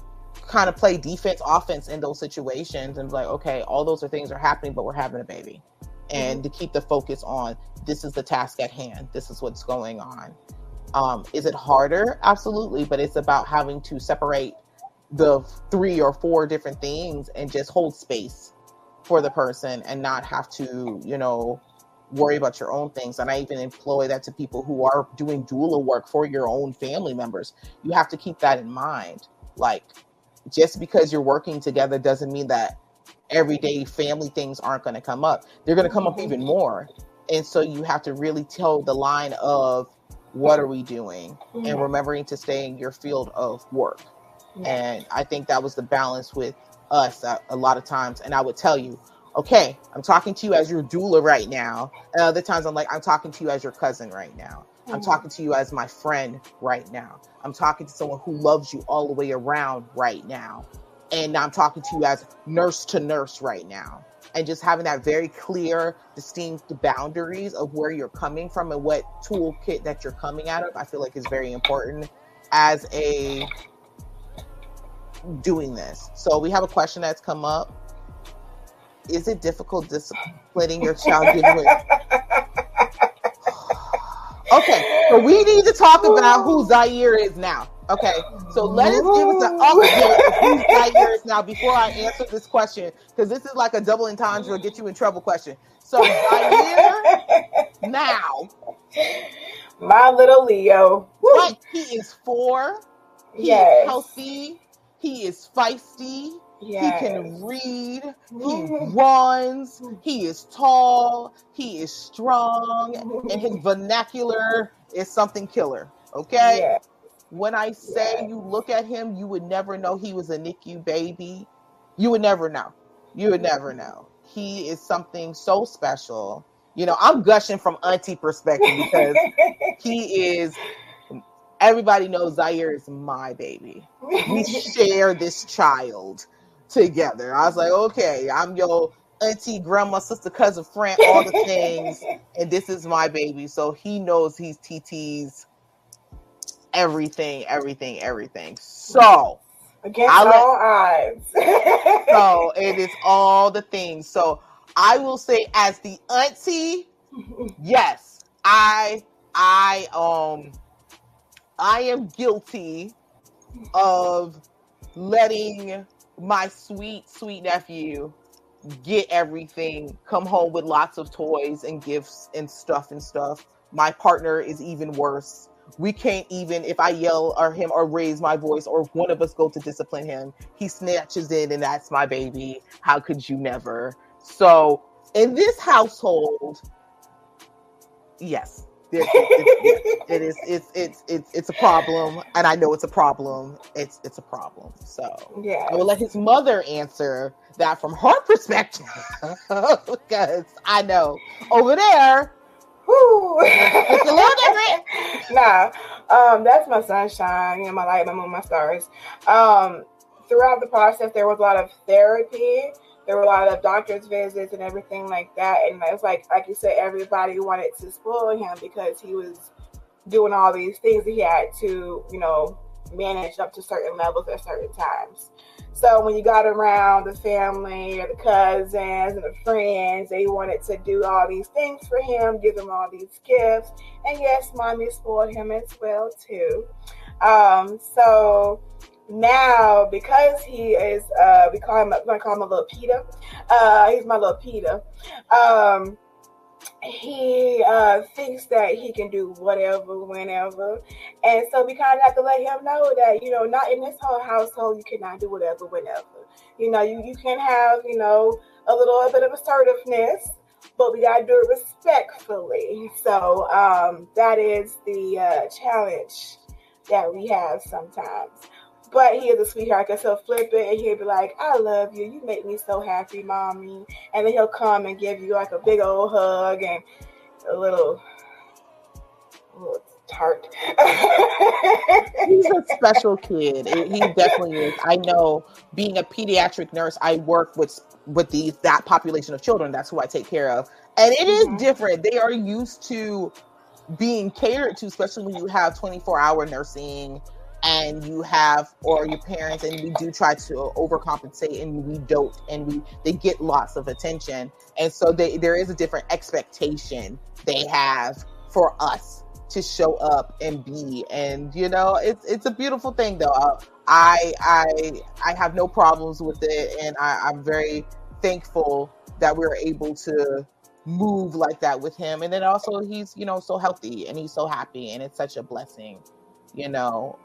kind of play defense, offense in those situations and like, okay, all those are things are happening, but we're having a baby. And mm-hmm. to keep the focus on this is the task at hand. This is what's going on. Um, is it harder? Absolutely. But it's about having to separate the three or four different things and just hold space for the person and not have to, you know, worry about your own things. And I even employ that to people who are doing doula work for your own family members. You have to keep that in mind. Like, just because you're working together doesn't mean that everyday family things aren't going to come up. They're going to come up mm-hmm. even more. And so you have to really tell the line of what are we doing and mm-hmm. remembering to stay in your field of work. And I think that was the balance with us a, a lot of times. And I would tell you, okay, I'm talking to you as your doula right now. And other times I'm like, I'm talking to you as your cousin right now. Mm-hmm. I'm talking to you as my friend right now. I'm talking to someone who loves you all the way around right now. And I'm talking to you as nurse to nurse right now. And just having that very clear, distinct boundaries of where you're coming from and what toolkit that you're coming out of, I feel like is very important as a doing this. So we have a question that's come up is it difficult disciplining your child okay, so we need to talk about who Zaire is now. Okay, so let us give us an update of who Zaire is now before I answer this question, because this is like a double entendre get you in trouble question. So Zaire now, my little Leo, right? He is four. He yes. is healthy. He is feisty. Yes. He can read. He runs. He is tall. He is strong. And his vernacular is something killer. Okay? Yes. When I say yes. you look at him, you would never know he was a NICU baby. You would never know. You would never mm-hmm. know. He is something so special. You know, I'm gushing from auntie perspective because he is everybody knows Zaire is my baby. We share this child together. I was like, okay, I'm your auntie, grandma, sister, cousin, friend, all the things, and this is my baby. So he knows he's TT's everything, everything, everything. So against I all odds. so it is all the things. So I will say, as the auntie yes, I I um I am guilty of letting my sweet sweet nephew get everything, come home with lots of toys and gifts and stuff and stuff. My partner is even worse. We can't even, if I yell or him or raise my voice or one of us go to discipline him, he snatches in and that's my baby. How could you never? So in this household, yes, it, it is it's it's it's it's a problem and i know it's a problem it's it's a problem so Yeah. i will let his mother answer that from her perspective because i know over there it's a little different nah, um, that's my sunshine, you know, my light, my moon, my stars. Um, throughout the process, there was a lot of therapy. There were a lot of doctor's visits and everything like that. And it's like, like you said, everybody wanted to spoil him because he was doing all these things he had to, you know, manage up to certain levels at certain times. So when you got around the family or the cousins and the friends, they wanted to do all these things for him, give him all these gifts. And yes, mommy spoiled him as well too. Um, so now because he is uh we call him we're call him a little Peter. Uh he's my little Peter. Um he uh thinks that he can do whatever whenever and so we kind of have to let him know that you know not in this whole household you cannot do whatever whenever you know you, you can have you know a little a bit of assertiveness but we gotta do it respectfully so um that is the uh challenge that we have sometimes but he is a sweetheart because he'll flip it and he'll be like, I love you. You make me so happy, mommy. And then he'll come and give you like a big old hug and a little, a little tart. he's a special kid he definitely is i know being a pediatric nurse i work with with these that population of children that's who i take care of and it is Mhm. different they are used to being catered to especially when you have 24 hour nursing and you have or your parents and we do try to overcompensate and we don't and we they get lots of attention. And so they, there is a different expectation they have for us to show up and be. And you know it's it's a beautiful thing though. Uh, i i i have no problems with it and I, i'm very thankful that we are able to move like that with him. And then also he's you know so healthy and he's so happy and it's such a blessing you know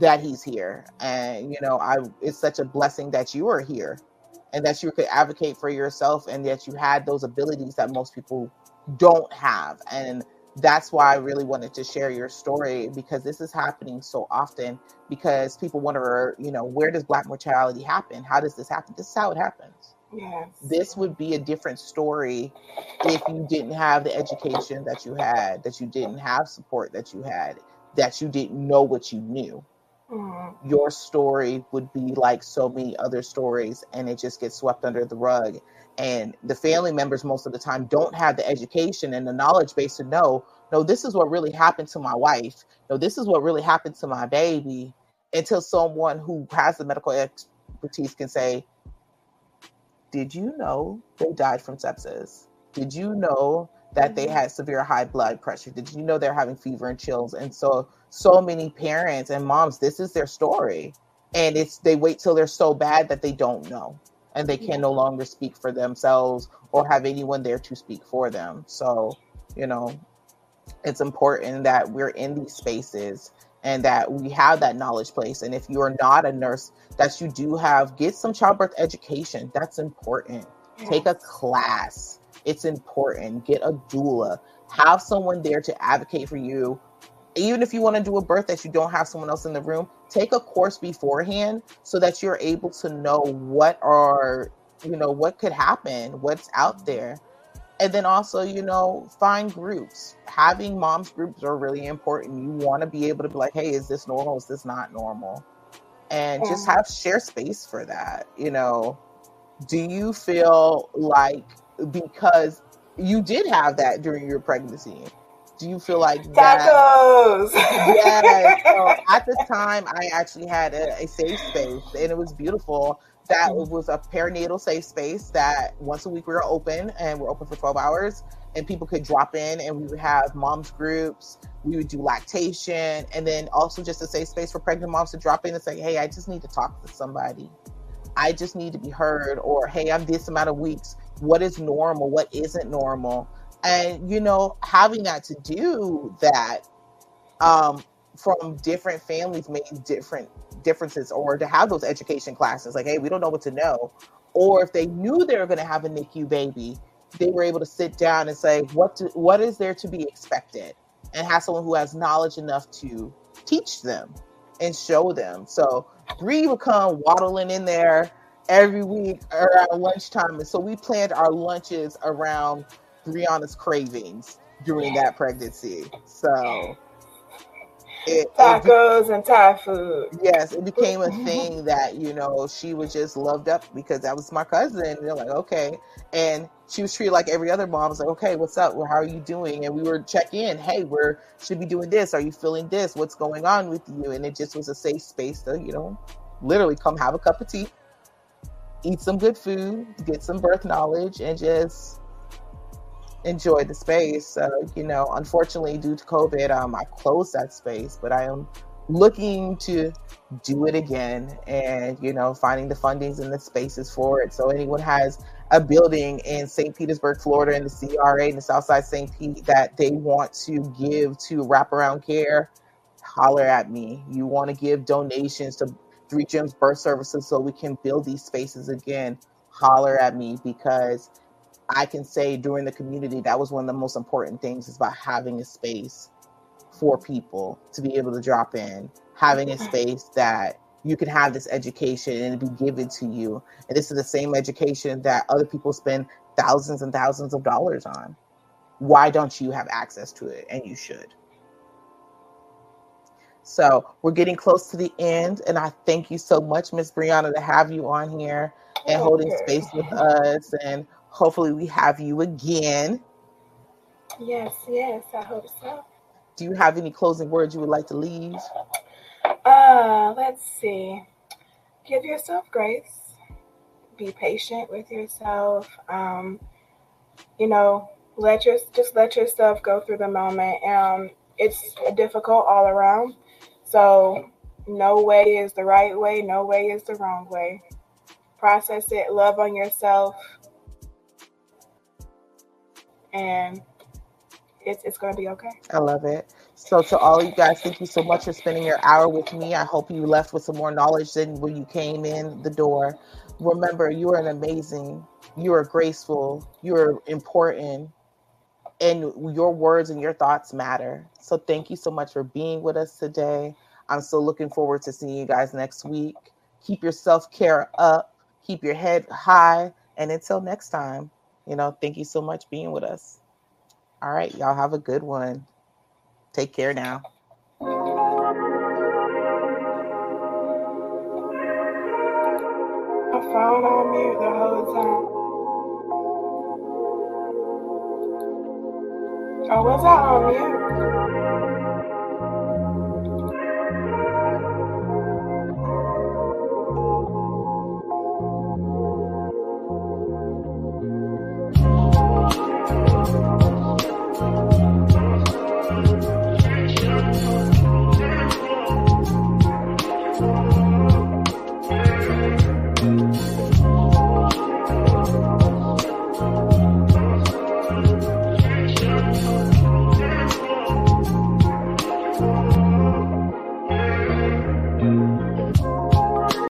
that he's here. And you know i it's such a blessing that you are here and that you could advocate for yourself and that you had those abilities that most people don't have. And that's why i really wanted to share your story because this is happening so often because people wonder you know where does black mortality happen? How does this happen? This is how it happens. Yes. this would be a different story if you didn't have the education that you had that you didn't have support that you had that you didn't know what you knew Mhm. your story would be like so many other stories and it just gets swept under the rug. And the family members most of the time don't have the education and the knowledge base to know no this is what really happened to my wife. No this is what really happened to my baby until someone who has the medical expertise can say did you know they died from sepsis? Did you know that they had severe high blood pressure? Did you know they're having fever and chills? And so so many parents and moms this is their story. And it's they wait till they're so bad that they don't know and they can no longer speak for themselves or have anyone there to speak for them. So you know it's important that we're in these spaces and that we have that knowledge place. And if you're not a nurse that you do have get some childbirth education. That's important. Take a class. It's important. Get a doula. Have someone there to advocate for you even if you want to do a birth that you don't have someone else in the room take a course beforehand so that you're able to know what are you know what could happen what's out there. And then also you know find groups. Having moms groups are really important. You want to be able to be like hey is this normal? Is this not normal? And just have share space for that you know. Do you feel like because you did have that during your pregnancy do you feel like that Tacos. yes. So at the time, I actually had a, a safe space, and it was beautiful. That mm-hmm. was a perinatal safe space that once a week we were open, and we're open for 12 hours. and people could drop in and we would have moms groups we would do lactation and then also just a safe space for pregnant moms to drop in and say hey i just need to talk to somebody i just need to be heard or hey i'm this amount of weeks what is normal what isn't normal and you know having that to do that um, from different families made different differences or to have those education classes like hey we don't know what to know or if they knew they were going to have a nicu baby they were able to sit down and say what to, what is there to be expected? and have someone who has knowledge enough to teach them and show them. So Bree would come waddling in there every week around lunchtime and so we planned our lunches around Brianna's cravings during that pregnancy so it, tacos it, and Thai food. Yes, it became a thing that you know she was just loved up because that was my cousin. They're like, okay, and she was treated like every other mom. I was like, okay, what's up? Well, how are you doing? And we were check in. Hey, we're should be doing this. Are you feeling this? What's going on with you? And it just was a safe space to you know, literally come have a cup of tea, eat some good food, get some birth knowledge, and just enjoy the space. Uh, you know, unfortunately, due to COVID, um, I closed that space, but I am looking to do it again and, you know, finding the fundings and the spaces for it. So, anyone has a building in St. Petersburg, Florida, in the CRA, in the Southside St. Pete, that they want to give to wraparound care, holler at me. You want to give donations to Three Gems Birth Services so we can build these spaces again, holler at me because I can say during the community that was one of the most important things is about having a space for people to be able to drop in, having a space that you can have this education and it be given to you. And this is the same education that other people spend thousands and thousands of dollars on. Why don't you have access to it? And you should. So we're getting close to the end, and I thank you so much, Miss Brianna, to have you on here and holding space with us and Hopefully, we have you again. Yes, yes, I hope so. Do you have any closing words you would like to leave? Uh, let's see. Give yourself grace. Be patient with yourself. Um, you know, let your just let yourself go through the moment. Um, it's difficult all around. So no way is the right way, no way is the wrong way. Process it, love on yourself, and it's it's gonna be okay. I love it. So to all you guys, thank you so much for spending your hour with me. I hope you left with some more knowledge than when you came in the door. Remember, you are an amazing, you are graceful, you are important, and your words and your thoughts matter. So thank you so much for being with us today. I'm so looking forward to seeing you guys next week. Keep your self care up, keep your head high, and until next time you know, thank you so much being with us. All right, y'all have a good one. Take care now. I phone on mute the whole time. Oh, was I on mute?